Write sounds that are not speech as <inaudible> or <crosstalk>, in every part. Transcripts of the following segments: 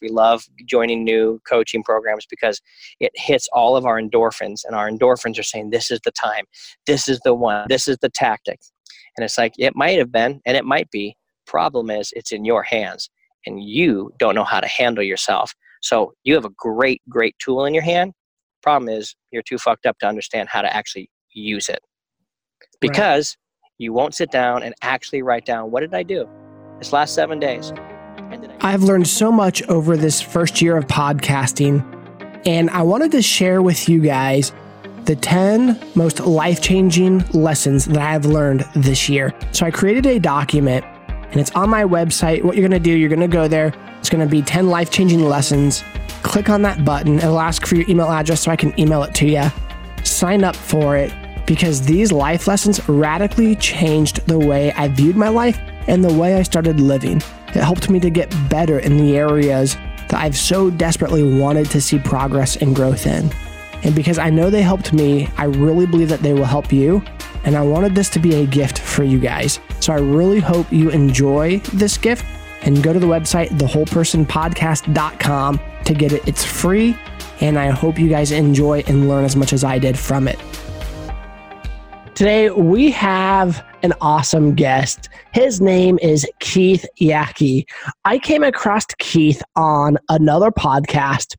We love joining new coaching programs because it hits all of our endorphins, and our endorphins are saying, This is the time, this is the one, this is the tactic. And it's like, it might have been, and it might be. Problem is, it's in your hands, and you don't know how to handle yourself. So you have a great, great tool in your hand. Problem is, you're too fucked up to understand how to actually use it because right. you won't sit down and actually write down what did I do this last seven days. I've learned so much over this first year of podcasting, and I wanted to share with you guys the 10 most life changing lessons that I have learned this year. So I created a document and it's on my website. What you're going to do, you're going to go there. It's going to be 10 life changing lessons. Click on that button. It'll ask for your email address so I can email it to you. Sign up for it because these life lessons radically changed the way I viewed my life and the way I started living. It helped me to get better in the areas that I've so desperately wanted to see progress and growth in. And because I know they helped me, I really believe that they will help you. And I wanted this to be a gift for you guys. So I really hope you enjoy this gift and go to the website, thewholepersonpodcast.com to get it. It's free. And I hope you guys enjoy and learn as much as I did from it. Today, we have an awesome guest. His name is Keith Yackey. I came across Keith on another podcast,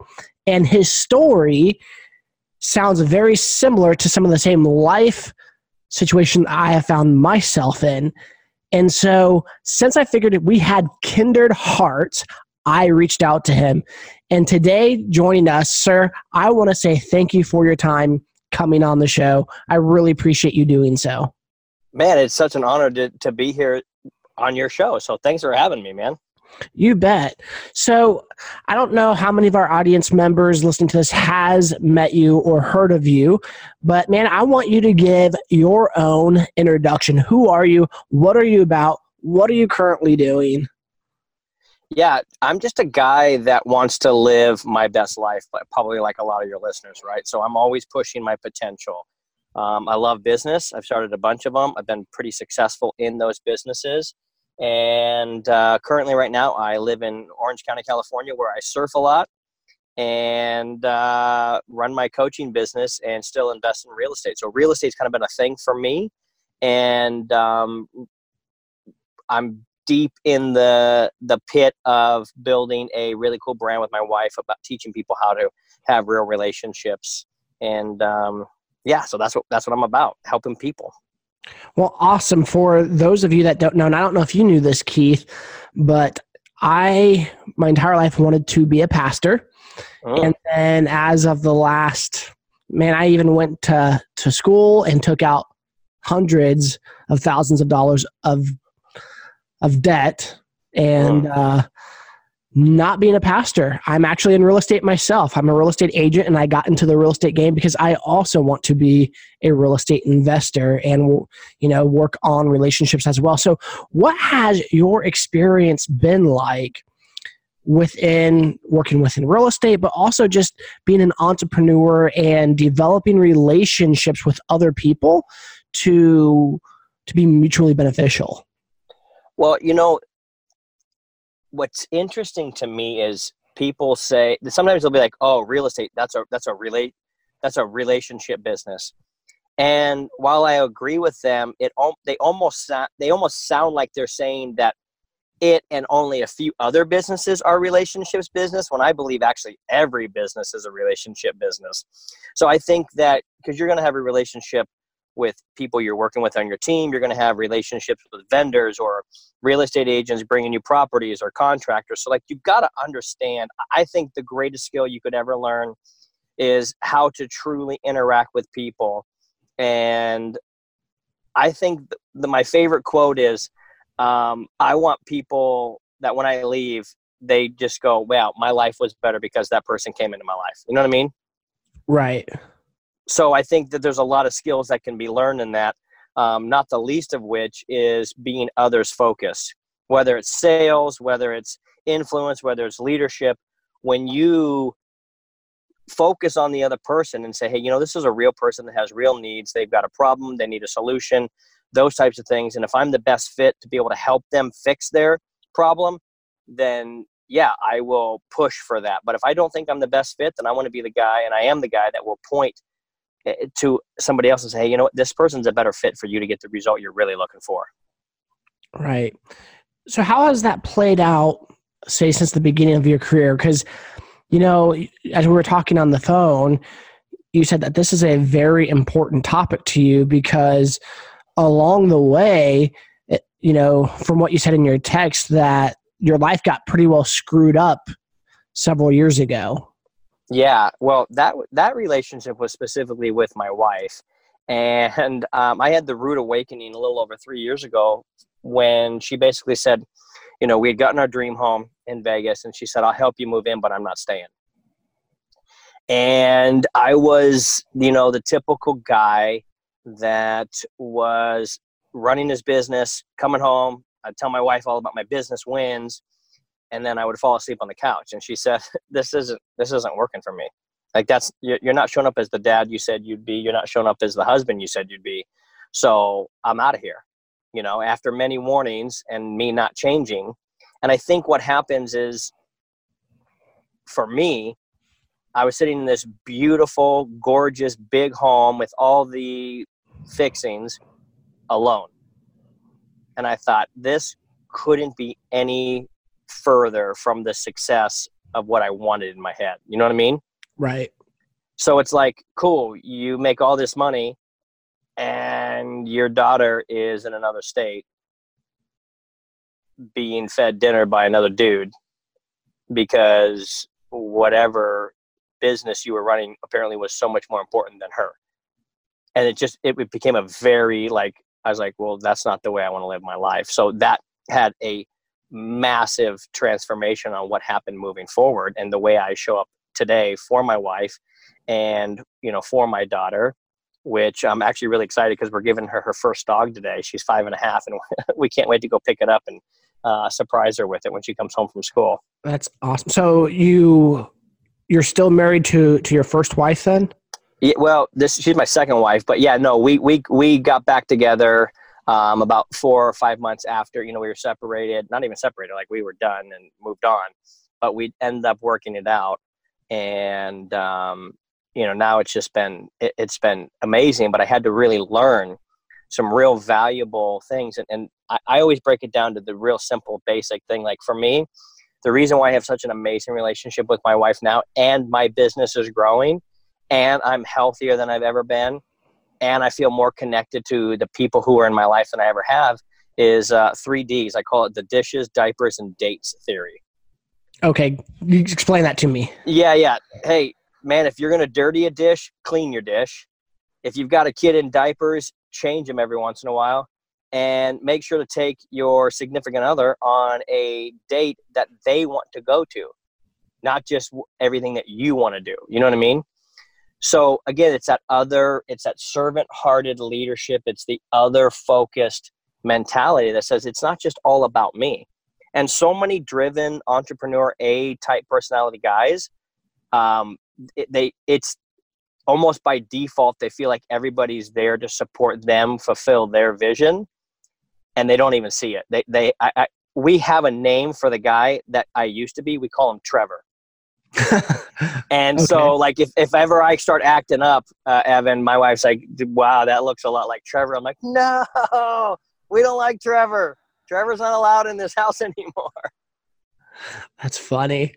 and his story sounds very similar to some of the same life situation I have found myself in. And so, since I figured we had kindred hearts, I reached out to him. And today, joining us, sir, I want to say thank you for your time coming on the show. I really appreciate you doing so. Man, it's such an honor to, to be here on your show. So thanks for having me, man. You bet. So, I don't know how many of our audience members listening to this has met you or heard of you, but man, I want you to give your own introduction. Who are you? What are you about? What are you currently doing? Yeah, I'm just a guy that wants to live my best life, but probably like a lot of your listeners, right? So I'm always pushing my potential. Um, I love business. I've started a bunch of them. I've been pretty successful in those businesses. And uh, currently, right now, I live in Orange County, California, where I surf a lot and uh, run my coaching business and still invest in real estate. So, real estate's kind of been a thing for me. And um, I'm deep in the the pit of building a really cool brand with my wife about teaching people how to have real relationships and um, yeah so that's what that's what i'm about helping people. Well awesome. For those of you that don't know and i don't know if you knew this keith but i my entire life wanted to be a pastor. Oh. and then as of the last man i even went to to school and took out hundreds of thousands of dollars of of debt. And uh, not being a pastor. I'm actually in real estate myself. I'm a real estate agent and I got into the real estate game because I also want to be a real estate investor and you know work on relationships as well. So what has your experience been like within working within real estate but also just being an entrepreneur and developing relationships with other people to to be mutually beneficial? Well, you know, what's interesting to me is people say sometimes they'll be like, "Oh, real estate that's a that's a relate that's a relationship business." And while I agree with them, it they almost they almost sound like they're saying that it and only a few other businesses are relationships business when I believe actually every business is a relationship business. So I think that because you're going to have a relationship with people you're working with on your team. You're going to have relationships with vendors or real estate agents bringing you properties or contractors. So, like, you've got to understand. I think the greatest skill you could ever learn is how to truly interact with people. And I think the, my favorite quote is um, I want people that when I leave, they just go, wow, my life was better because that person came into my life. You know what I mean? Right so I think that there's a lot of skills that can be learned in that. Um, not the least of which is being others focused, whether it's sales, whether it's influence, whether it's leadership. When you focus on the other person and say, hey, you know, this is a real person that has real needs. They've got a problem, they need a solution, those types of things. And if I'm the best fit to be able to help them fix their problem, then yeah, I will push for that. But if I don't think I'm the best fit, then I want to be the guy, and I am the guy that will point to somebody else and say, hey, you know what, this person's a better fit for you to get the result you're really looking for. Right. So how has that played out, say, since the beginning of your career? Because, you know, as we were talking on the phone, you said that this is a very important topic to you because along the way, it, eh, you know, from what you said in your text, that your life got pretty well screwed up several years ago. Yeah, well, that that relationship was specifically with my wife, and um, I had the rude awakening a little over three years ago when she basically said, you know, we had gotten our dream home in Vegas, and she said, "I'll help you move in, but I'm not staying." And I was, you know, the typical guy that was running his business, coming home. I'd tell my wife all about my business wins, and then I would fall asleep on the couch. And she said, <laughs> "This isn't this isn't working for me. Like that's you're not showing up as the dad you said you'd be. You're not showing up as the husband you said you'd be. So I'm out of here." You know, after many warnings and me not changing, and I think what happens is, for me, I was sitting in this beautiful, gorgeous, big home with all the fixings alone. And I thought, this couldn't be any further from the success of what I wanted in my head. You know what I mean? Right. So it's like, cool, you make all this money and your daughter is in another state being fed dinner by another dude because whatever business you were running apparently was so much more important than her and it just it became a very like i was like well that's not the way i want to live my life so that had a massive transformation on what happened moving forward and the way i show up today for my wife and you know for my daughter which i'm actually really excited because we're giving her her first dog today. She's five and a half and <laughs> we can't wait to go pick it up and uh, surprise her with it when she comes home from school. That's awesome. So you you're still married to to your first wife then? Yeah, well, this she's my second wife, but yeah, no, we we we got back together um, about four or five months after you know we were separated. Not even separated, like we were done and moved on, but we ended up working it out, and um, you know now it's just been it, has been amazing. But I had to really learn some real valuable things, and, and I, I always break it down to the real simple, basic thing. Like for me, the reason why I have such an amazing relationship with my wife now and my business is growing and I'm healthier than I've ever been and I feel more connected to the people who are in my life than I ever have is uh, three Ds. I call it the dishes, diapers, and dates theory. Okay, you explain that to me. Yeah, yeah. Hey, man, if you're gonna dirty a dish, clean your dish. If you've got a kid in diapers, change them every once in a while and make sure to take your significant other on a date that they want to go to, not just everything that you want to do. You know what I mean? So again, it's that other, it's that servant-hearted leadership. It's the other focused mentality that says it's not just all about me. And so many driven entrepreneur A type personality guys, um, it, they it's almost by default they feel like everybody's there to support them fulfill their vision and they don't even see it. They they I, I, we have a name for the guy that I used to be. We call him Trevor. <laughs> and okay. so like if, if ever I start acting up, uh, Evan, my wife's like, wow, that looks a lot like Trevor. I'm like, no, we don't like Trevor. Trevor's not allowed in this <laughs> house anymore. That's funny.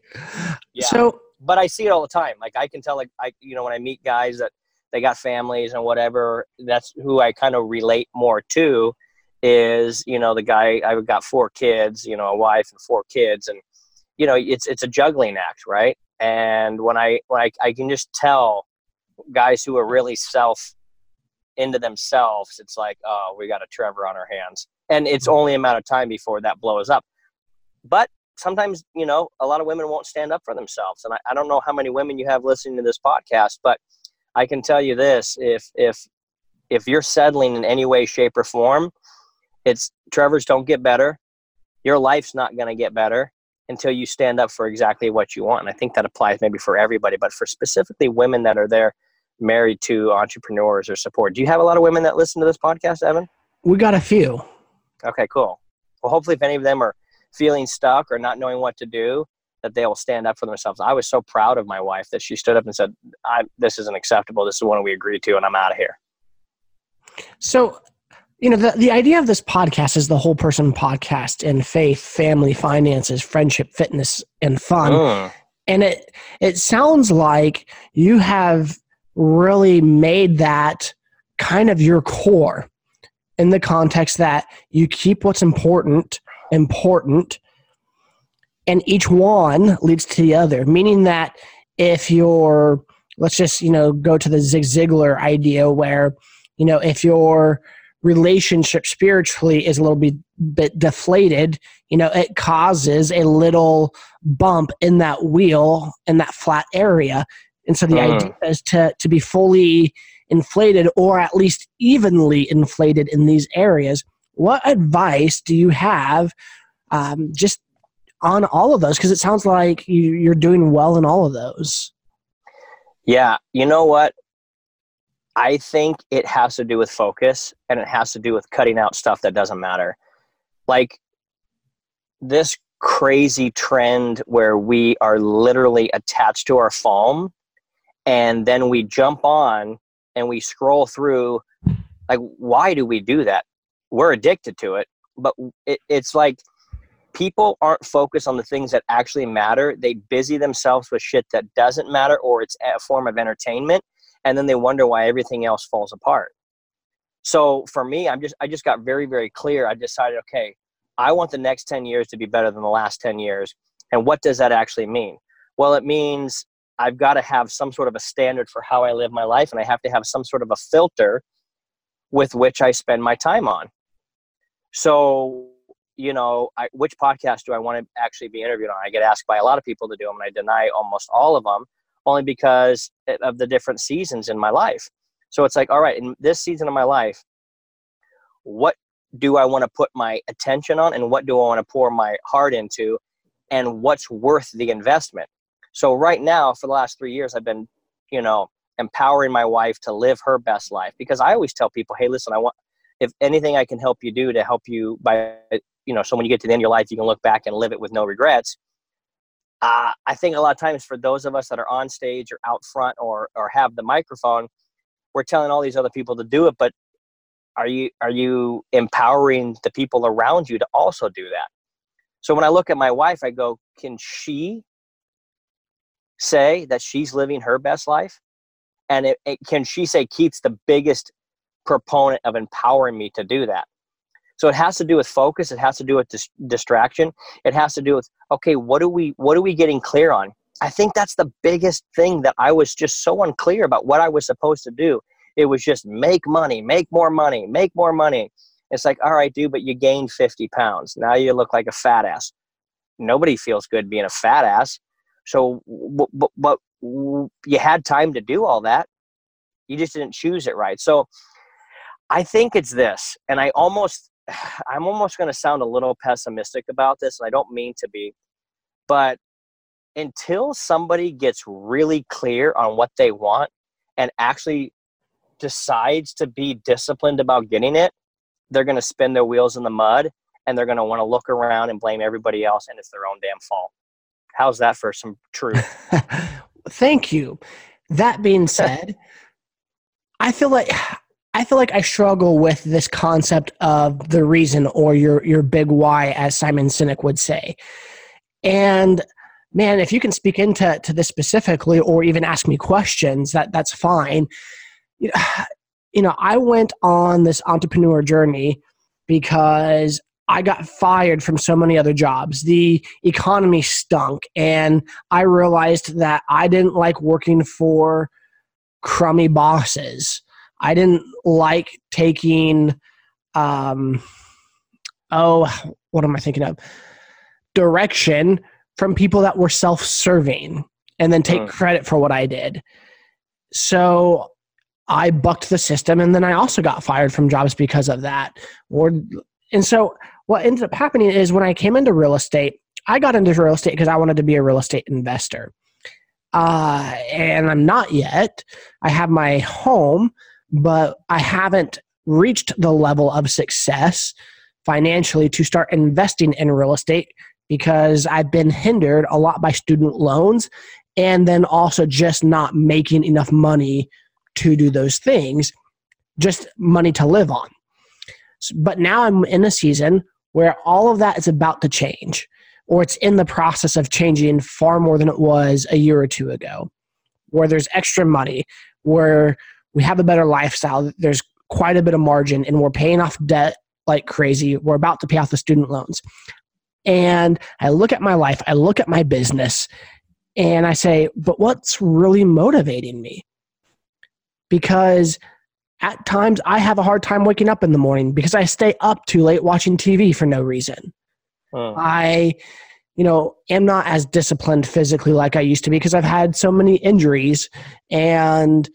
Yeah. So, but I see it all the time. Like I can tell, like I, you know, when I meet guys that they got families and whatever, that's who I kind of relate more to is you know the guy I've got four kids, you know, a wife and four kids, and you know it's it's a juggling act, right? And when I when I, I can just tell guys who are really self into themselves, it's like, oh, we got a Trevor on our hands, and it's mm-hmm. only a matter of time before that blows up. But sometimes you know a lot of women won't stand up for themselves, and I, I don't know how many women you have listening to this podcast, but I can tell you this: if if if you're settling in any way, shape, or form, it's Trevor's don't get better. Your life's not going to get better until you stand up for exactly what you want. And I think that applies maybe for everybody, but for specifically women that are there married to entrepreneurs or support. Do you have a lot of women that listen to this podcast, Evan? We got a few. Okay, cool. Well, hopefully, if any of them are feeling stuck or not knowing what to do, that they will stand up for themselves. I was so proud of my wife that she stood up and said, "This isn't acceptable. This is one we agreed to, and I'm out of here." So, you know, the the idea of this podcast is the whole person podcast in faith, family, finances, friendship, fitness, and fun. Mm. And it it sounds like you have really made that kind of your core in the context that you keep what's important important and each one leads to the other meaning that if you're let's just you know go to the zig ziglar idea where you know if your relationship spiritually is a little bit, bit deflated you know it causes a little bump in that wheel in that flat area. And so the uh. idea is to to be fully inflated or at least evenly inflated in these areas. What advice do you have um, just on all of those? Because it sounds like you, you're doing well in all of those. Yeah you know what i think it has to do with focus and it has to do with cutting out stuff that doesn't matter. Like this crazy trend where we are literally attached to our phone and then we jump on and we scroll through like why do we do that? We're addicted to it but it, it's like people aren't focused on the things that actually matter. They busy themselves with shit that doesn't matter or it's a form of entertainment and then they wonder why everything else falls apart. So for me i'm just i just got very very clear. I decided okay i want the next 10 years to be better than the last 10 years. And what does that actually mean? Well it means I've got to have some sort of a standard for how I live my life, and I have to have some sort of a filter with which I spend my time on. So, you know, I, which podcast do I want to actually be interviewed on? I get asked by a lot of people to do them, and I deny almost all of them only because of the different seasons in my life. So it's like, all right, in this season of my life, what do I want to put my attention on, and what do I want to pour my heart into, and what's worth the investment? So right now, for the last three years, I've been, you know, empowering my wife to live her best life because I always tell people, hey, listen, I want if anything I can help you do to help you by, you know, so when you get to the end of your life, you can look back and live it with no regrets. Uh, I think a lot of times for those of us that are on stage or out front or or have the microphone, we're telling all these other people to do it, but are you are you empowering the people around you to also do that? So when I look at my wife, I go, can she say that she's living her best life? And it, it, can she say Keith's the biggest proponent of empowering me to do that? So it has to do with focus. It has to do with dis- distraction. It has to do with okay, what do we what are we getting clear on? I think that's the biggest thing that I was just so unclear about what I was supposed to do. It was just make money, make more money, make more money. It's like, all right, dude, but you gained 50 pounds. Now you look like a fat ass. Nobody feels good being a fat ass. So, but, but you had time to do all that. You just didn't choose it right. So, I think it's this, and I almost, <sighs> I'm almost going to sound a little pessimistic about this, and I don't mean to be, but until somebody gets really clear on what they want and actually decides to be disciplined about getting it, they're going to spin their wheels in the mud and they're going to want to look around and blame everybody else, and it's their own damn fault. How's that for some truth? <laughs> Thank you. That being <laughs> said, I feel like I feel like I struggle with this concept of the reason or your your big why, as Simon Sinek would say. And man, if you can speak into to this specifically, or even ask me questions, that that's fine. You know, <sighs> you know, I went on this entrepreneur journey because I got fired from so many other jobs. The economy stunk, and I realized that I didn't like working for crummy bosses. I didn't like taking, um, oh, what am I thinking of? Direction from people that were self serving and then take mm. credit for what I did. So I bucked the system and then I also got fired from jobs because of that. Or and so what ended up happening is when I came into real estate, I got into real estate because I wanted to be a real estate investor. Uh, and I'm not yet. I have my home, but I haven't reached the level of success financially to start investing in real estate because I've been hindered a lot by student loans and then also just not making enough money to do those things, just money to live on. But now I'm in a season where all of that is about to change, or it's in the process of changing far more than it was a year or two ago, where there's extra money, where we have a better lifestyle, there's quite a bit of margin, and we're paying off debt like crazy. We're about to pay off the student loans. And I look at my life, I look at my business, and I say, but what's really motivating me? Because at times I have a hard time waking up in the morning because I stay up too late watching TV for no reason. Oh. I, you know, am not as disciplined physically like I used to be because I've had so many injuries and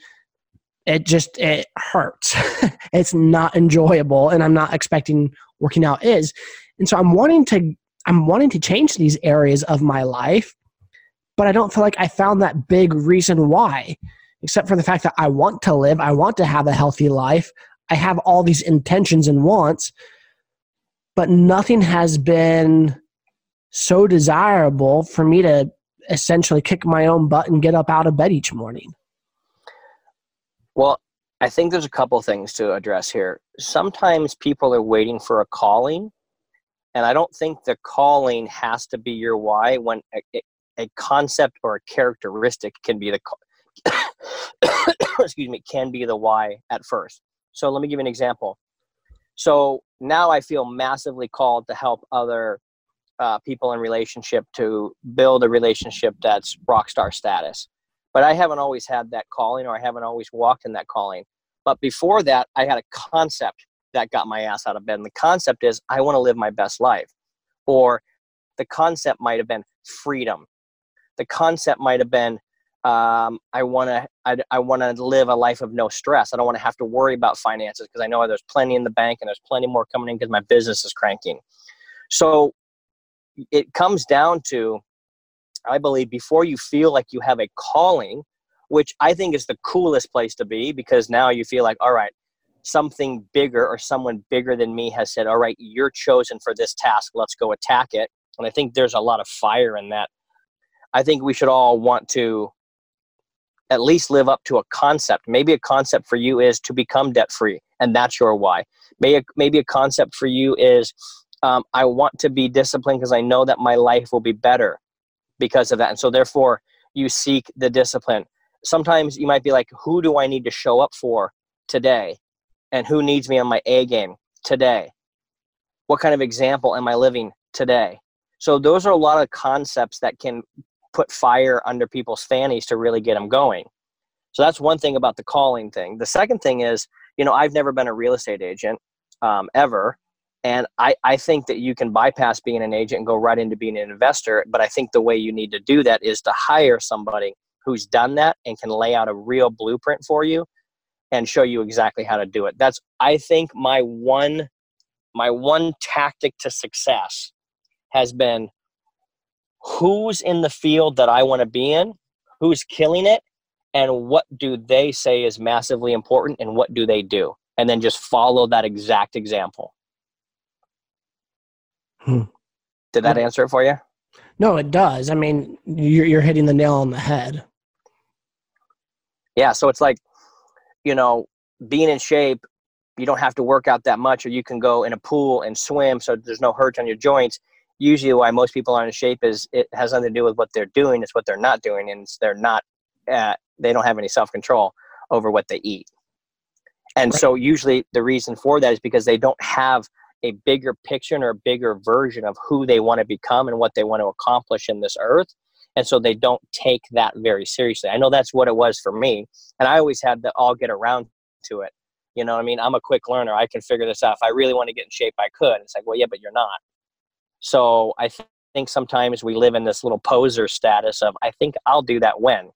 it just it hurts. <laughs> it's not enjoyable and I'm not expecting working out is. And so I'm wanting to I'm wanting to change these areas of my life, but I don't feel like I found that big reason why, except for the fact that I want to live, I want to have a healthy life, I have all these intentions and wants, but nothing has been so desirable for me to essentially kick my own butt and get up out of bed each morning. Well, I think there's a couple things to address here. Sometimes people are waiting for a calling and I don't think the calling has to be your why when a, a concept or a characteristic can be the <coughs> excuse me can be the why at first. So let me give you an example. So now I feel massively called to help other uh, people in relationship to build a relationship that's rock star status. But I haven't always had that calling, or I haven't always walked in that calling. But before that, I had a concept that got my ass out of bed. And the concept is I want to live my best life. Or the concept might have been freedom. The concept might have been um, I want to I, I want to live a life of no stress. I don't want to have to worry about finances because I know there's plenty in the bank and there's plenty more coming in because my business is cranking. So it comes down to I believe before you feel like you have a calling, which I think is the coolest place to be because now you feel like all right, something bigger or someone bigger than me has said, all right, you're chosen for this task. Let's go attack it. And I think there's a lot of fire in that. I think we should all want to at least live up to a concept. Maybe a concept for you is to become debt free, and that's your why. Maybe, maybe a concept for you is um, I want to be disciplined because I know that my life will be better because of that. And so, therefore, you seek the discipline. Sometimes you might be like, who do I need to show up for today? and who needs me on my A game today? What kind of example am I living today? So those are a lot of concepts that can put fire under people's fannies to really get them going. So that's one thing about the calling thing. The second thing is, you know, I've never been a real estate agent um, ever. And I, I think that you can bypass being an agent and go right into being an investor. But I think the way you need to do that is to hire somebody who's done that and can lay out a real blueprint for you and show you exactly how to do it. That's I think my one my one tactic to success has been who's in the field that I want to be in, who's killing it, and what do they say is massively important and what do they do? And then just follow that exact example. Hmm. Did that answer it for you? No, it does. I mean, you're, you're hitting the nail on the head. Yeah. So it's like you know, being in shape, you don't have to work out that much, or you can go in a pool and swim, so there's no hurt on your joints. Usually, why most people aren't in shape is it has nothing to do with what they're doing; it's what they're not doing, and they're not, uh, they don't have any self control over what they eat. And right. so, usually, the reason for that is because they don't have a bigger picture or a bigger version of who they want to become and what they want to accomplish in this earth and so they don't take that very seriously. I know that's what it was for me, and I always had to all get around to it. You know, I mean, I'm a quick learner. I can figure this out. If I really want to get in shape, I could. It's like, well, yeah, but you're not. So I th- think sometimes we live in this little poser status of, I think I'll do that when,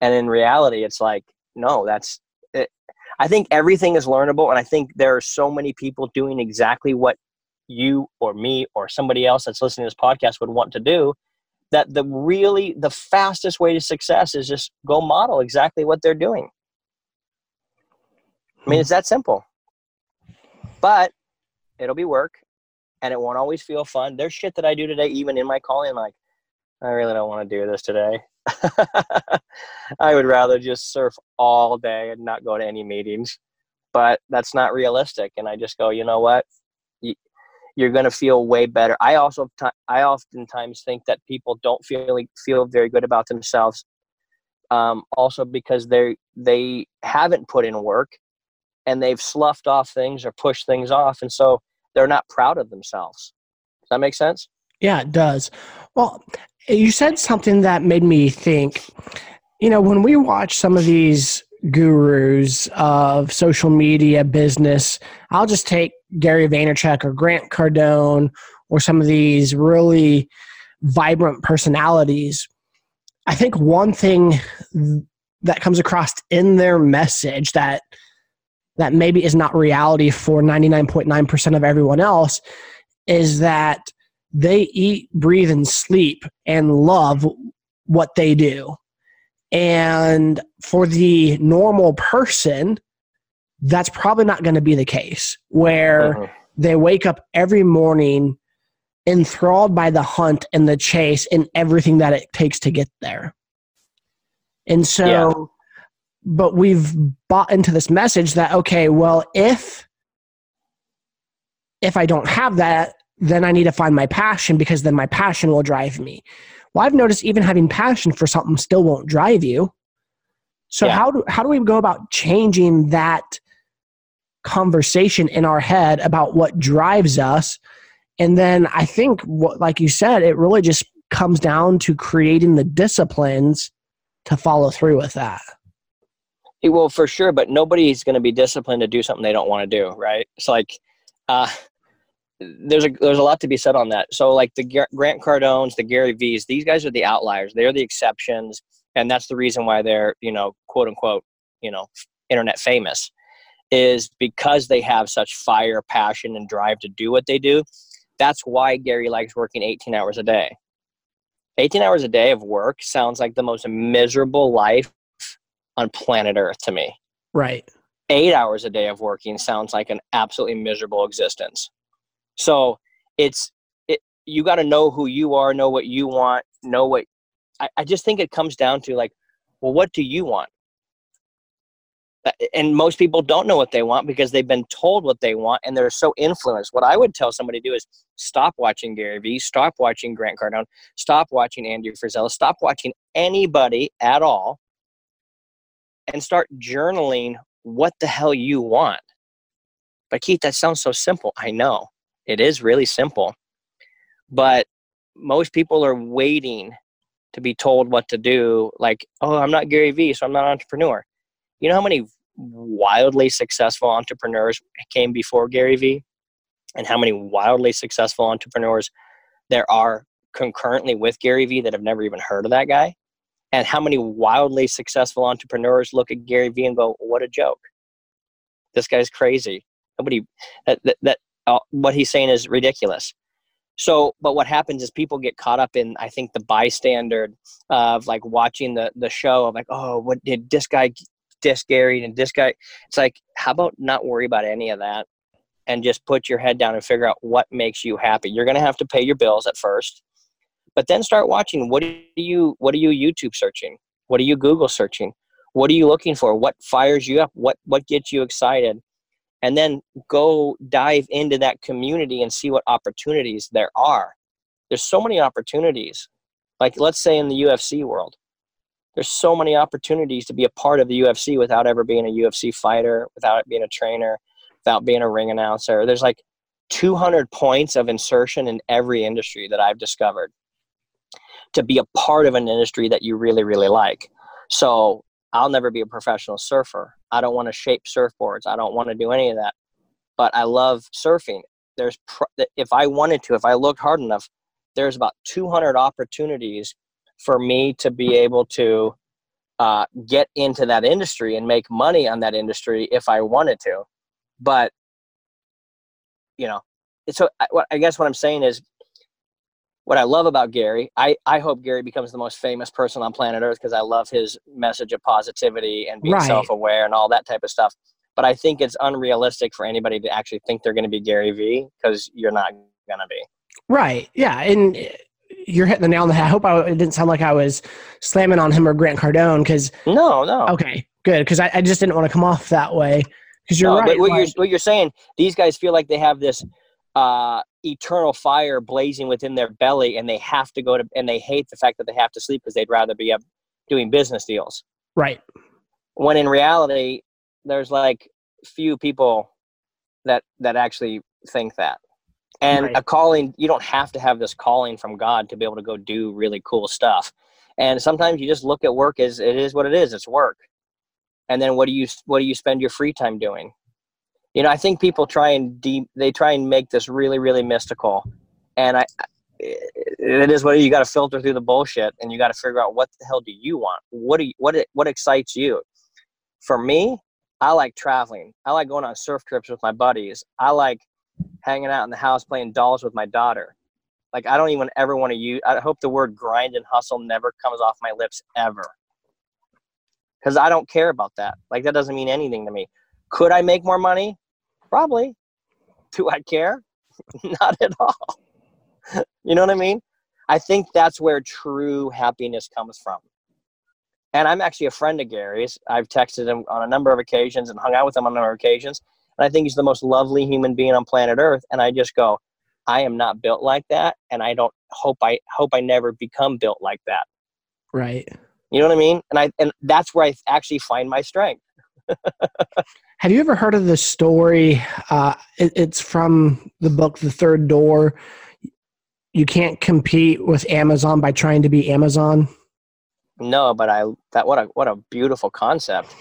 and in reality, it's like, no, that's. It. I think everything is learnable, and I think there are so many people doing exactly what you or me or somebody else that's listening to this podcast would want to do that the really the fastest way to success is just go model exactly what they're doing i mean it's that simple but it'll be work and it won't always feel fun. There's shit that I do today, even in my calling, like, I really don't want to do this today. <laughs> I would rather just surf all day and not go to any meetings. But that's not realistic. And I just go, you know what? You're going to feel way better. I also, I oftentimes think that people don't feel feel very good about themselves. Um, also because they they haven't put in work and they've sloughed off things or pushed things off, and so they're not proud of themselves. Does that make sense? Yeah, it does. Well, you said something that made me think. You know, when we watch some of these gurus of social media business, I'll just take Gary Vaynerchuk or Grant Cardone or some of these really vibrant personalities. I think one thing that comes across in their message that that maybe is not reality for 99.9% of everyone else is that they eat, breathe, and sleep and love what they do. And for the normal person, that's probably not going to be the case where uh-huh. they wake up every morning enthralled by the hunt and the chase and everything that it takes to get there. And so, yeah. but we've bought into this message that, okay, well, if if I don't have that, then I need to find my passion because then my passion will drive me. Well, I've noticed even having passion for something still won't drive you. So yeah. how do how do we go about changing that conversation in our head about what drives us? And then I think what like you said, it really just comes down to creating the disciplines to follow through with that. Well, for sure, but nobody's going to be disciplined to do something they don't want to do, right? It's like uh, there's a there's a lot to be said on that. So like the Grant Cardones, the Gary V's, these guys are the outliers. They're the exceptions, and that's the reason why they're you know quote unquote you know internet famous is because they have such fire, passion, and drive to do what they do. That's why Gary likes working 18 hours a day. 18 hours a day of work sounds like the most miserable life on planet Earth to me. Right. Eight hours a day of working sounds like an absolutely miserable existence. So it's it you got to know who you are, know what you want, know what I, I just think it comes down to like, well, what do you want? Uh, and most people don't know what they want because they've been told what they want and they're so influenced. What I would tell somebody to do is stop watching Gary Vee, stop watching Grant Cardone, stop watching Andrew Frisella, stop watching anybody at all, and start journaling what the hell you want. But Keith, that sounds so simple. I know. It is really simple. But most people are waiting to be told what to do. Like, oh, I'm not Gary Vee, so I'm not an entrepreneur. You know how many wildly successful entrepreneurs came before Gary Vee? And how many wildly successful entrepreneurs there are concurrently with Gary Vee that have never even heard of that guy? And how many wildly successful entrepreneurs look at Gary Vee and go, what a joke. This guy's crazy. Nobody that, that, that uh, what he's saying is ridiculous. So, but what happens is people get caught up in, I think, the bystander of like watching the the show of like, oh, what did this guy diss Gary and this guy? It's like, how about not worry about any of that and just put your head down and figure out what makes you happy. You're going to have to pay your bills at first, but then start watching. What do you What are you YouTube searching? What are you Google searching? What are you looking for? What fires you up? What What gets you excited? And then go dive into that community and see what opportunities there are. There's so many opportunities. Like let's say in the UFC world, there's so many opportunities to be a part of the UFC without ever being a UFC fighter, without being a trainer, without being a ring announcer. There's like 200 points of insertion in every industry that I've discovered to be a part of an industry that you really, really like. So I'll never be a professional surfer. I don't want to shape surfboards. I don't want to do any of that. But I love surfing. There's if I wanted to, if I looked hard enough, there's about 200 opportunities for me to be able to uh, get into that industry and make money on that industry if I wanted to. But you know, so I, I guess what I'm saying is what I love about Gary, I, I hope Gary becomes the most famous person on planet Earth because I love his message of positivity and being right. self aware and all that type of stuff. But I think it's unrealistic for anybody to actually think they're going to be Gary Vee because you're not going to be. Right. Yeah. And uh, you're hitting the nail on the head. I hope I, it didn't sound like I was slamming on him or Grant Cardone because. No, no. Okay, good. Because I, I, just didn't want to come off that way. Because you're no, right. But what, like, you're, what you're saying, these guys feel like they have this uh, eternal fire blazing within their belly and they have to go to, and they hate the fact that they have to sleep because they'd rather be up doing business deals. Right. When in reality, there's like few people that that actually think that and right. a calling you don't have to have this calling from god to be able to go do really cool stuff and sometimes you just look at work as it is what it is it's work and then what do you what do you spend your free time doing you know i think people try and de- they try and make this really really mystical and i it is what you got to filter through the bullshit and you got to figure out what the hell do you want what do you what what excites you for me i like traveling i like going on surf trips with my buddies i like hanging out in the house playing dolls with my daughter. Like I don't even ever want to use. I hope the word grind and hustle never comes off my lips ever, because I don't care about that. Like that doesn't mean anything to me. Could I make more money? Probably. Do I care? <laughs> Not at all. <laughs> you know what I mean? I think that's where true happiness comes from. And I'm actually a friend of Gary's. I've texted him on a number of occasions and hung out with him on a number of occasions. And I think he's the most lovely human being on planet Earth. And I just go, I am not built like that, and I don't hope I hope I never become built like that. Right. You know what I mean? And I and that's where I actually find my strength. <laughs> Have you ever heard of the story? Uh, it, it's from the book The Third Door. You can't compete with Amazon by trying to be Amazon. No, but I that what a what a beautiful concept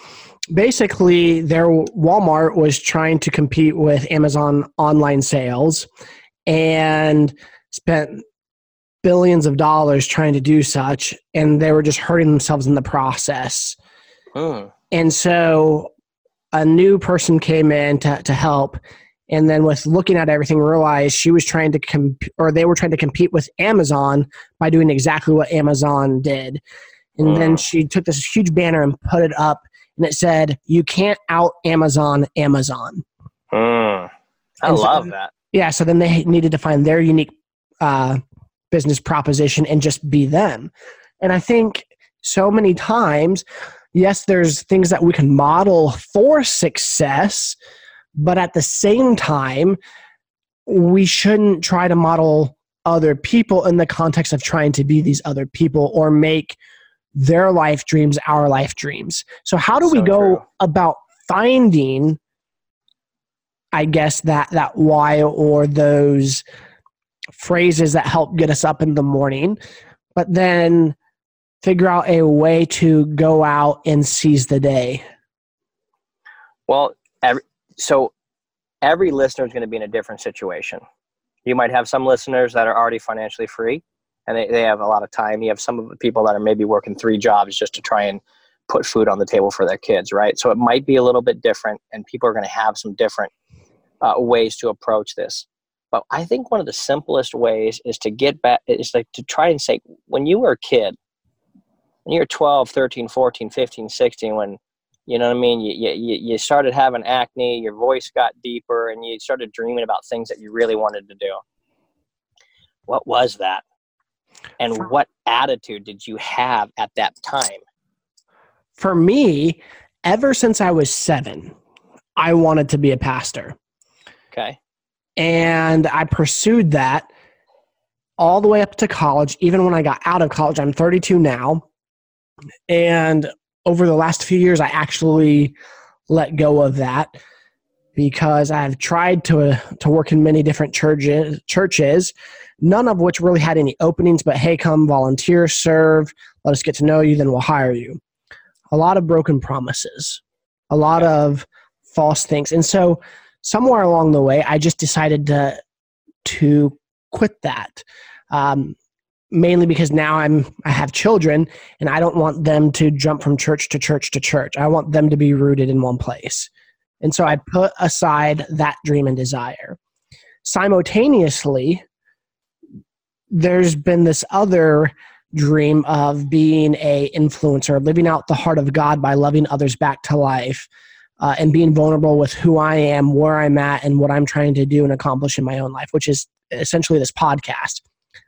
basically their Walmart was trying to compete with Amazon online sales and spent billions of dollars trying to do such and they were just hurting themselves in the process. Hmm. And so a new person came in to, to help and then with looking at everything realized she was trying to comp- or they were trying to compete with Amazon by doing exactly what Amazon did. And then hmm. she took this huge banner and put it up and it said, "You can't out Amazon Amazon." Mm, I and love so, that. Yeah, so then they needed to find their unique uh, business proposition and just be them. And I think so many times, yes, there's things that we can model for success, but at the same time, we shouldn't try to model other people in the context of trying to be these other people or make their life dreams our life dreams. So how do so we go true. about finding I guess that that why or those phrases that help get us up in the morning, but then figure out a way to go out and seize the day. Well, every, so every listener is going to be in a different situation. You might have some listeners that are already financially free and they, they have a lot of time. You have some of the people that are maybe working three jobs just to try and put food on the table for their kids, right? So it might be a little bit different, and people are going to have some different uh, ways to approach this. But I think one of the simplest ways is to get back, is like to try and say, when you were a kid, when you're 12, 13, 14, 15, 16, when you know what I mean? You, you, you started having acne, your voice got deeper, and you started dreaming about things that you really wanted to do. What was that? and what attitude did you have at that time? For me, ever since I was seven, I wanted to be a pastor. Okay. And I pursued that all the way up to college, even when I got out of college. I'm 32 now. And over the last few years, I actually let go of that because I've tried to, to work in many different churches, churches none of which really had any openings, but hey, come volunteer, serve, let us get to know you, then we'll hire you. A lot of broken promises, a lot of false things. And so somewhere along the way, I just decided to, to quit that. Um, mainly because now I'm I have children and I don't want them to jump from church to church to church. I want them to be rooted in one place. And so I put aside that dream and desire. Simultaneously, there's been this other dream of being a influencer living out the heart of god by loving others back to life uh, and being vulnerable with who i am where i'm at and what i'm trying to do and accomplish in my own life which is essentially this podcast.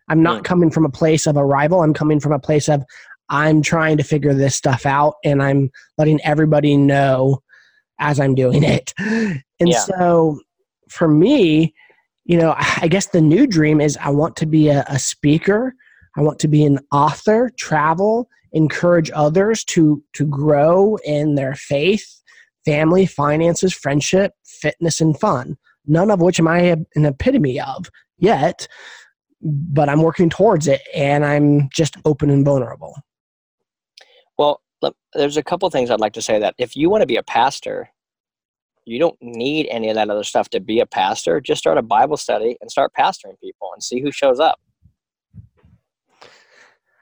I'm not mm. coming from a place of arrival. I'm coming from a place of I'm trying to figure this stuff out and I'm letting everybody know as I'm doing <laughs> it. And yeah. so for me, you know, I guess the new dream is I want to be a, a speaker. I want to be an author, travel, encourage others to to grow in their faith, family, finances, friendship, fitness, and fun. None of which am I an epitome of yet, but I'm working towards it, and I'm just open and vulnerable. Well, there's a couple things I'd like to say. That if you want to be a pastor, you don't need any of that other stuff to be a pastor. Just start a Bible study and start pastoring people and see who shows up.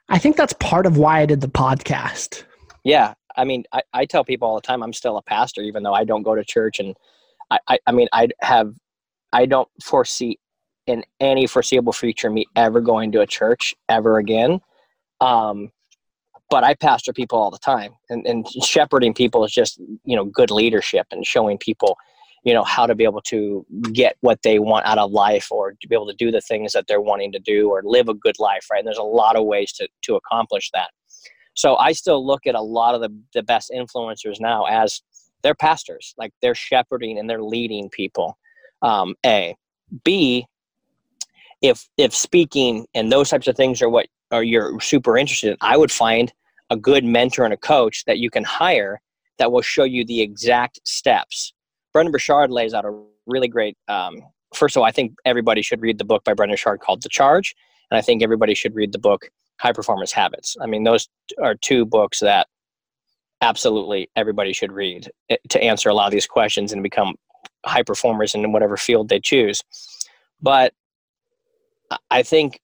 I think that's part of why I did the podcast. Yeah. I mean, I, I tell people all the time I'm still a pastor, even though I don't go to church. And I, I, I mean, I have, I don't foresee in any foreseeable future me ever going to a church ever again. Um, but I pastor people all the time, and, and shepherding people is just you know good leadership and showing people you know how to be able to get what they want out of life or to be able to do the things that they're wanting to do or live a good life right? And there's a lot of ways to to accomplish that. So i still look at a lot of the, the best influencers now as they're pastors like they're shepherding and they're leading people um, a. B if if speaking and those types of things are what are you're super interested in i would find a good mentor and a coach that you can hire that will show you the exact steps. Brendon Burchard lays out a really great. Um, first of all, I think everybody should read the book by Brendon Burchard called The Charge, and I think everybody should read the book High Performance Habits. I mean, those are two books that absolutely everybody should read eh, to answer a lot of these questions and become high performers in whatever field they choose. But I think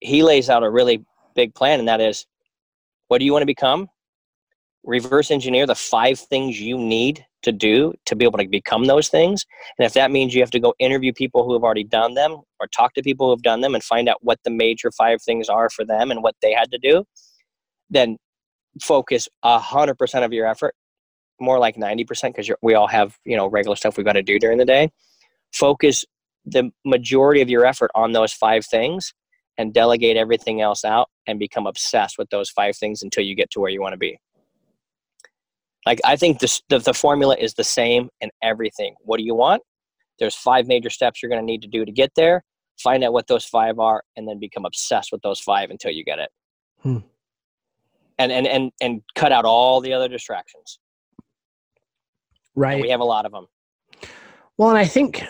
he lays out a really big plan, and that is what do you want to become? Reverse engineer the five things you need to do to be able to become those things. And if that means you have to go interview people who have already done them or talk to people who have done them and find out what the major five things are for them and what they had to do, then focus 100% of your effort, more like 90% because we all have, you know, regular stuff we've got to do during the day. Focus the majority of your effort on those five things and delegate everything else out and become obsessed with those five things until you get to where you want to be. Like I think this, the, the formula is the same in everything. What do you want? There's five major steps you're going to need to do to get there. Find out what those five are, and then become obsessed with those five until you get it. Hmm. And and and and cut out all the other distractions. Right. And we have a lot of them. Well, and I think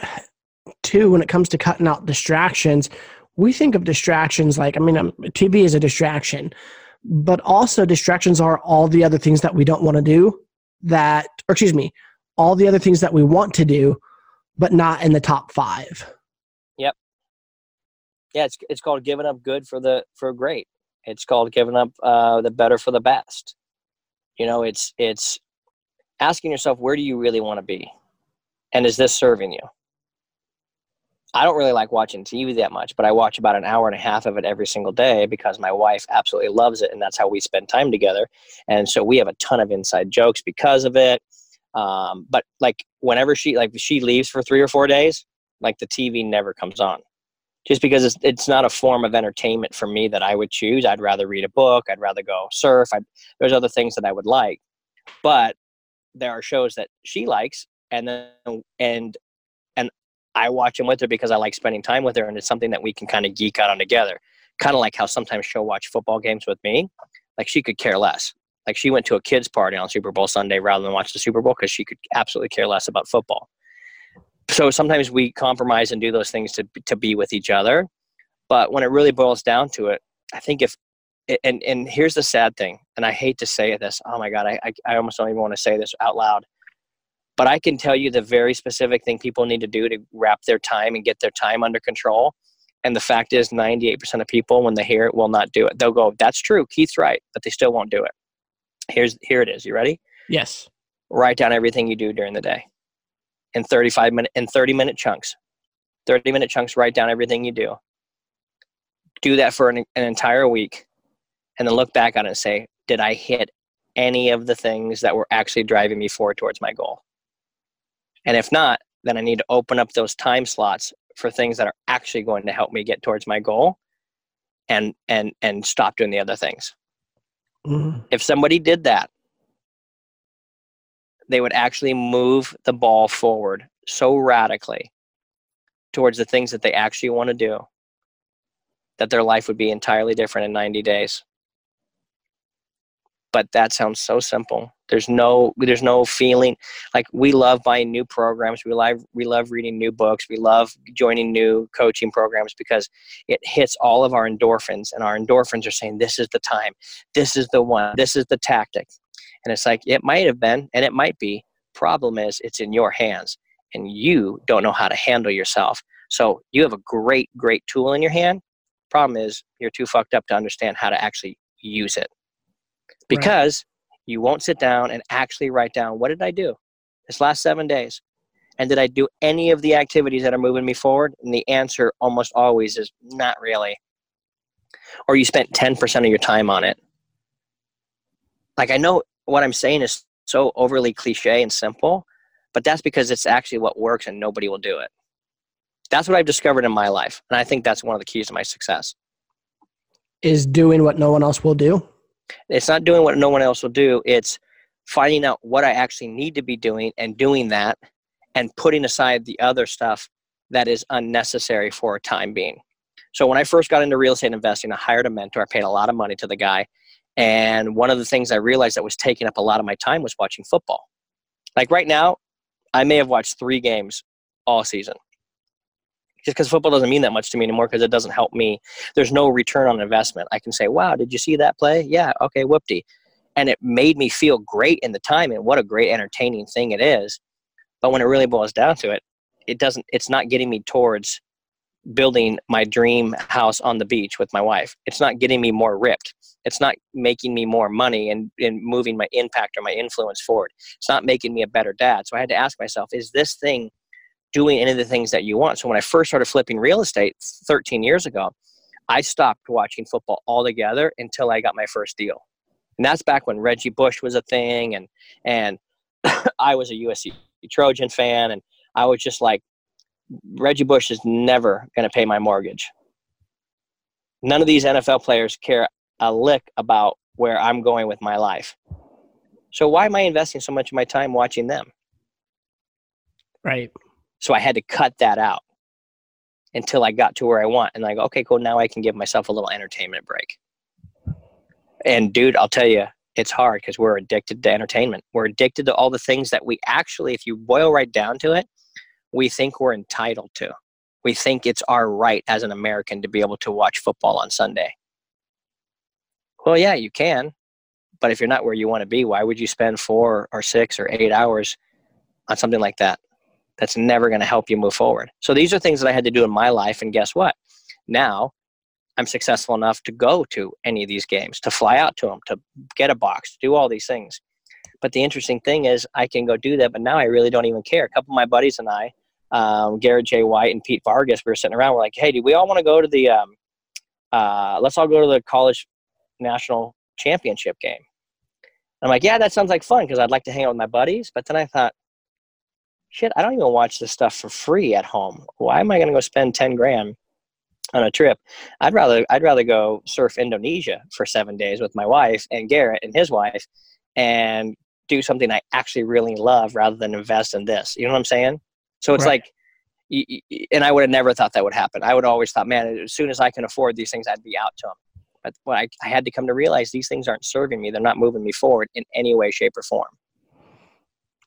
too, when it comes to cutting out distractions, we think of distractions like, I mean, um, TV is a distraction, but also distractions are all the other things that we don't want to do that, or excuse me, all the other things that we want to do, but not in the top five. Yep. Yeah, it's it's called giving up good for the for great. It's called giving up uh, the better for the best. You know, it's it's asking yourself where do you really want to be, and is this serving you? I don't really like watching TV that much, but I watch about an hour and a half of it every single day because my wife absolutely loves it, and that's how we spend time together. And so we have a ton of inside jokes because of it. Um, but like whenever she like she leaves for three or four days, like the TV never comes on, just because it's it's not a form of entertainment for me that I would choose. I'd rather read a book. I'd rather go surf. I'd, there's other things that I would like, but there are shows that she likes, and then and I watch them with her because I like spending time with her, and it's something that we can kind of geek out on together. Kind of like how sometimes she'll watch football games with me. Like she could care less. Like she went to a kids' party on Super Bowl Sunday rather than watch the Super Bowl because she could absolutely care less about football. So sometimes we compromise and do those things to to be with each other. But when it really boils down to it, I think if and and here's the sad thing, and I hate to say this. Oh my God, I I, I almost don't even want to say this out loud but I can tell you the very specific thing people need to do to wrap their time and get their time under control. And the fact is, 98% of people, when they hear it, will not do it. They'll go, "That's true. Keith's right," but they still won't do it. Here's here it is. You ready? Yes. Write down everything you do during the day in 35 minute in 30 minute chunks. 30 minute chunks. Write down everything you do. Do that for an, an entire week, and then look back on it and say, "Did I hit any of the things that were actually driving me forward towards my goal?" And if not, then I need to open up those time slots for things that are actually going to help me get towards my goal and and and stop doing the other things mm-hmm. if somebody did that they would actually move the ball forward so radically towards the things that they actually want to do that their life would be entirely different in 90 days but that sounds so simple. There's no there's no feeling like we love buying new programs. We love we love reading new books. We love joining new coaching programs because it hits all of our endorphins and our endorphins are saying this is the time. This is the one. This is the tactic. And it's like it might have been and it might be. Problem is it's in your hands and you don't know how to handle yourself. So you have a great great tool in your hand. Problem is you're too fucked up to understand how to actually use it because right. you won't sit down and actually write down what did I do this last seven days? And did I do any of the activities that are moving me forward? And the answer almost always is not really. Or you spent 10% of your time on it. Like, I know what I'm saying is so overly cliche and simple, but that's because it's actually what works and nobody will do it. That's what I've discovered in my life. And I think that's one of the keys to my success. Is doing what no one else will do? It's not doing what no one else will do. It's finding out what I actually need to be doing and doing that and putting aside the other stuff that is unnecessary for a time being. So when I first got into real estate investing, I hired a mentor. I paid a lot of money to the guy. And one of the things I realized that was taking up a lot of my time was watching football. Like right now, I may have watched three games all season because football doesn't mean that much to me anymore because it doesn't help me. There's no return on investment. I can say, wow, did you see that play? Yeah, okay, whoopty. And it made me feel great in the time and what a great entertaining thing it is. But when it really boils down to it, it doesn't it's not getting me towards building my dream house on the beach with my wife. It's not getting me more ripped. It's not making me more money and, and moving my impact or my influence forward. It's not making me a better dad. So I had to ask myself, is this thing doing any of the things that you want. So when I first started flipping real estate 13 years ago, I stopped watching football altogether until I got my first deal. And that's back when Reggie Bush was a thing and and <coughs> I was a USC Trojan fan and I was just like Reggie Bush is never going to pay my mortgage. None of these NFL players care a lick about where I'm going with my life. So why am I investing so much of my time watching them? Right. So I had to cut that out until I got to where I want. And go, okay, cool. Now I can give myself a little entertainment break. And dude, I'll tell you, it's hard because we're addicted to entertainment. We're addicted to all the things that we actually, if you boil right down to it, we think we're entitled to. We think it's our right as an American to be able to watch football on Sunday. Well, yeah, you can. But if you're not where you want to be, why would you spend four or six or eight hours on something like that? That's never going to help you move forward. So these are things that I had to do in my life. And guess what? Now I'm successful enough to go to any of these games, to fly out to them, to get a box, to do all these things. But the interesting thing is, I can go do that, but now I really don't even care. A couple of my buddies and I, um, Garrett J. White and Pete Vargas, we were sitting around. We're like, hey, do we all want to go to the, um, uh, let's all go to the college national championship game? I'm like, yeah, that sounds like fun because I'd like to hang out with my buddies. But then I thought, shit, I don't even watch this stuff for free at home. Why am I going to go spend 10 grand on a trip? I'd rather, I'd rather go surf Indonesia for seven days with my wife and Garrett and his wife and do something I actually really love rather than invest in this. You know what I'm saying? So it's right. like, and I would have never thought that would happen. I would always thought, man, as soon as I can afford these things, I'd be out to them. But what I, I had to come to realize these things aren't serving me. They're not moving me forward in any way, shape, or form.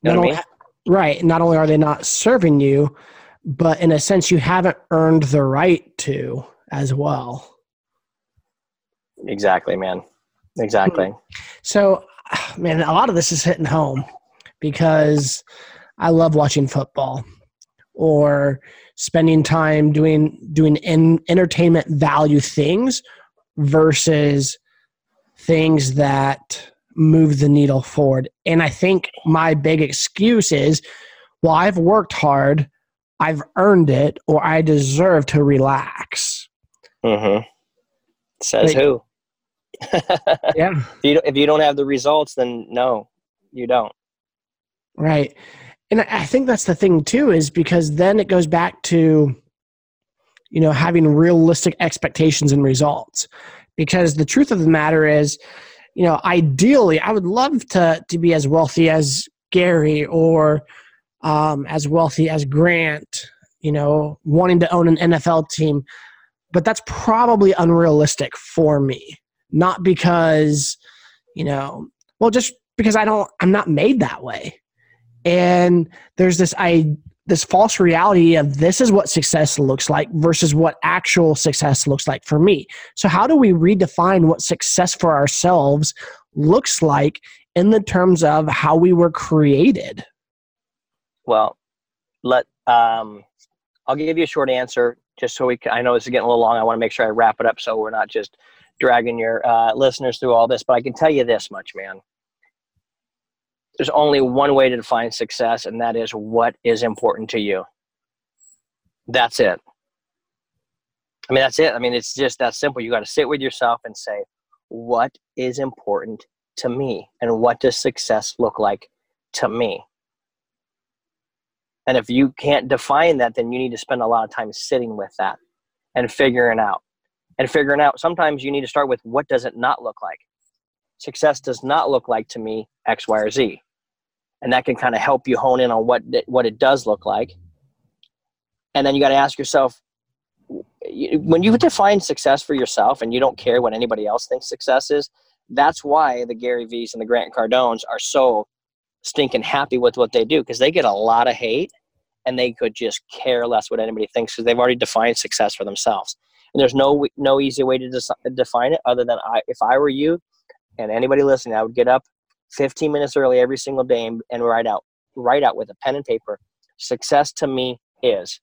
You know what I mean? Right. Not only are they not serving you, but in a sense, you haven't earned the right to as well. Exactly, man. Exactly. Hmm. So, man, a lot of this is hitting home because I love watching football or spending time doing doing in, entertainment value things versus things that move the needle forward. And I think my big excuse is, well, I've worked hard, I've earned it, or I deserve to relax. Mm-hmm. Says but, who? <laughs> yeah. If you, if you don't have the results, then no, you don't. Right. And I think that's the thing too, is because then it goes back to you know, having realistic expectations and results. Because the truth of the matter is, you know, ideally, I would love to to be as wealthy as Gary or um, as wealthy as Grant. You know, wanting to own an NFL team, but that's probably unrealistic for me. Not because, you know, well, just because I don't, I'm not made that way. And there's this I this false reality of this is what success looks like versus what actual success looks like for me. So, how do we redefine what success for ourselves looks like in the terms of how we were created? Well, let um, I'll give you a short answer just so we. Can, I know this is getting a little long. I want to make sure I wrap it up so we're not just dragging your uh, listeners through all this. But I can tell you this much, man there's only one way to define success, and that is what is important to you. That's it. I mean, that's it. I mean, it's just that simple. You got to sit with yourself and say, what is important to me? And what does success look like to me? And if you can't define that, then you need to spend a lot of time sitting with that and figuring out. And figuring out, sometimes you need to start with what does it not look like? Success does not look like to me X, Y, or Z and that can kind of help you hone in on what what it does look like. And then you got to ask yourself when you define success for yourself and you don't care what anybody else thinks success is that's why the gary v's and the grant cardones are so stinking happy with what they do because they get a lot of hate and they could just care less what anybody thinks because they've already defined success for themselves. And there's no no easy way to des- define it other than I, if i were you and anybody listening i would get up 15 minutes early every single day and, and write out write out with a pen and paper success to me is.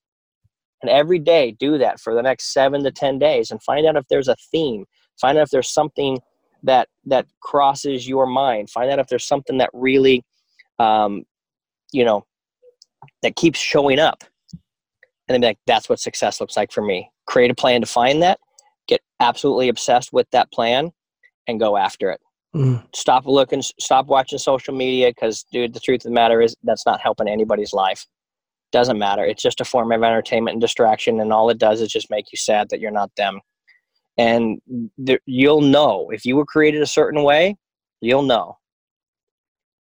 And every day do that for the next seven to ten days and find out if there's a theme. Find out if there's something that that crosses your mind. Find out if there's something that really um, you know that keeps showing up. And then be like that's what success looks like for me. Create a plan to find that. Get absolutely obsessed with that plan and go after it Mm. Stop looking, stop watching social media because, dude, the truth of the matter is that's not helping anybody's life. Doesn't matter. It's just a form of entertainment and distraction, and all it does is just make you sad that you're not them. And th- you'll know if you were created a certain way, you'll know.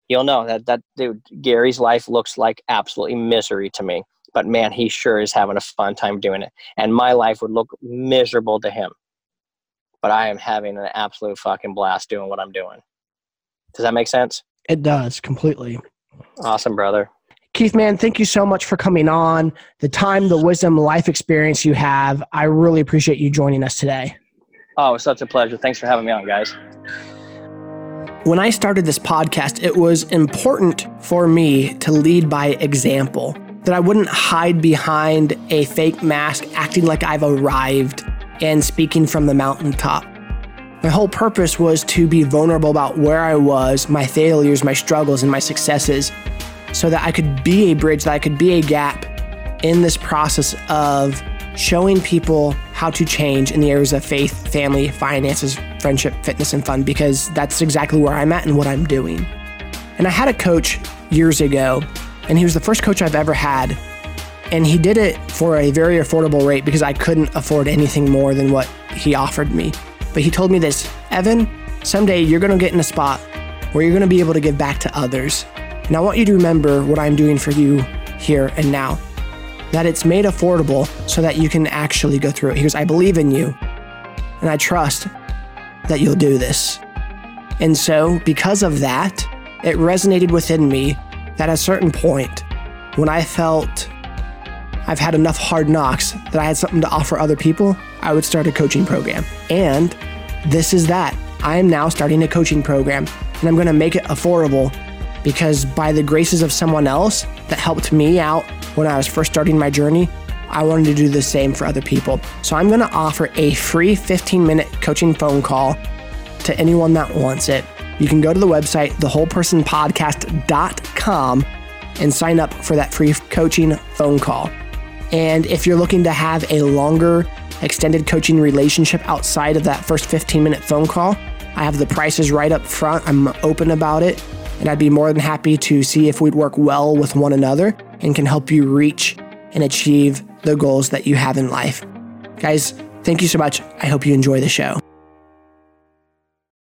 You'll know that that dude Gary's life looks like absolutely misery to me, but man, he sure is having a fun time doing it. And my life would look miserable to him but I am having an absolute fucking blast doing what I'm doing. Does that make sense? It does completely. Awesome, brother. Keith, man, thank you so much for coming on. The time, the wisdom, life experience you have. I really appreciate you joining us today. Oh, it's such a pleasure. Thanks for having me on, guys. When I started this podcast, it was important for me to lead by example, that I wouldn't hide behind a fake mask acting like I've arrived and speaking from the mountaintop. My whole purpose was to be vulnerable about where I was, my failures, my struggles, and my successes, so that I could be a bridge, that I could be a gap in this process of showing people how to change in the areas of faith, family, finances, friendship, fitness, and fun, because that's exactly where I'm at and what I'm doing. And I had a coach years ago, and he was the first coach I've ever had and he did it for a very affordable rate because I couldn't afford anything more than what he offered me. But he told me this Evan, someday you're going to get in a spot where you're going to be able to give back to others. And I want you to remember what I'm doing for you here and now. That it's made affordable so that you can actually go through it. He goes, I believe in you and I trust that you'll do this. And so, because of that, it resonated within me that at a certain point, when I felt I've had enough hard knocks that I had something to offer other people, I would start a coaching program. And this is that. I am now starting a coaching program and I'm going to make it affordable because by the graces of someone else that helped me out when I was first starting my journey, I wanted to do the same for other people. So I'm going to offer a free 15 minute coaching phone call to anyone that wants it. You can go to the website, thewholepersonpodcast.com, and sign up for that free coaching phone call. And if you're looking to have a longer, extended coaching relationship outside of that first 15 minute phone call, I have the prices right up front. I'm open about it. And I'd be more than happy to see if we'd work well with one another and can help you reach and achieve the goals that you have in life. Guys, thank you so much. I hope you enjoy the show.